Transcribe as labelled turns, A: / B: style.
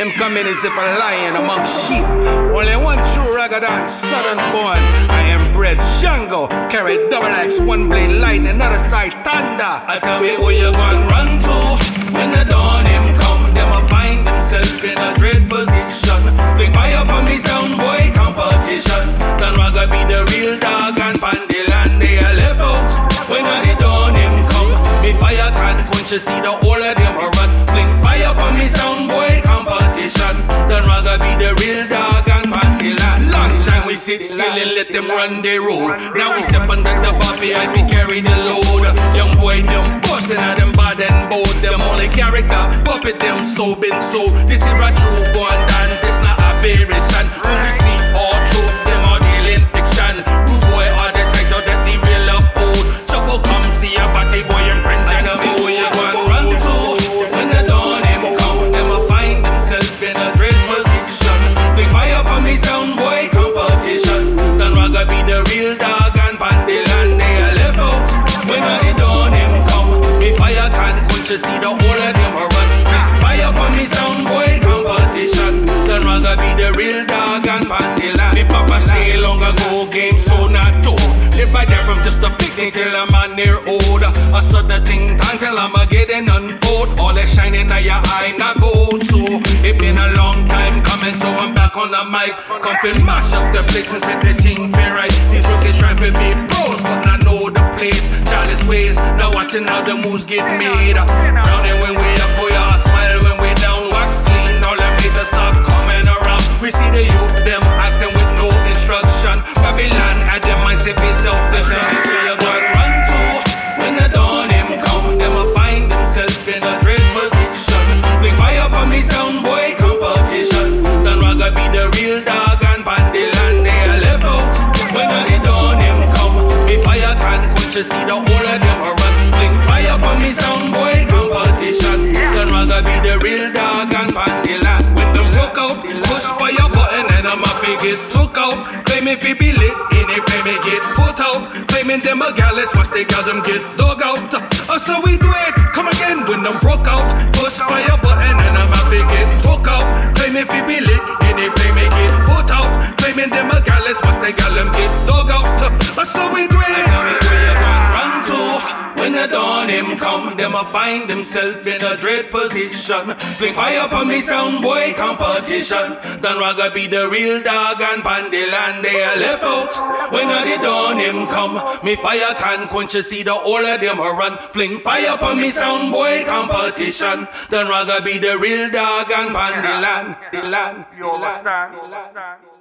A: Him coming as if a lion among sheep. Only one true Ragga Don, southern born. I am bred Shango, carry double axe, one blade lightning, another side thunder. I tell me who you gonna run to when the dawn him come. Them a find themselves in a dread position. Fling fire up on me sound boy competition. Then ragga be the real dog and pandiland they a left out. When the dawn him come, me fire can't quench you see the whole of them sit still and let them run their road. Now we step under the buffy, I be carry the load. Young boy, them bustin' at them bad and bold. Them only character, puppet them so been so. This is a just a picnic till I'm on near old. I saw the thing time till I'm a getting unfold. All that shining in your eye, not gold. So it been a long time coming, so I'm back on the mic. Come and mash up the place and set the thing fair right. These rookies trying to be pros, but not know the place. Childish ways, now watching how the moves get made. Frowning when we up, you see the whole of them a run. Bring fire up on me sound boy competition. Then ragga be the real dog and pandiland. When them broke out, push fire button and I'm a get took out. Claiming fi be lit, in it claim me get put out. Claiming them a gallus, watch they got them get dug out. Uh, so we do it, come again when them broke out. Push fire button and I'm a get took out. Claiming fi be lit, find themselves in a dread position. Fling fire up on me sound boy competition. Then ragga be the real dog and pandiland they are left out. When the dawn him come, me fire can't quench you see the all of them a run. Fling fire up on me sound boy competition. Then ragga be the real dog and land,
B: You understand?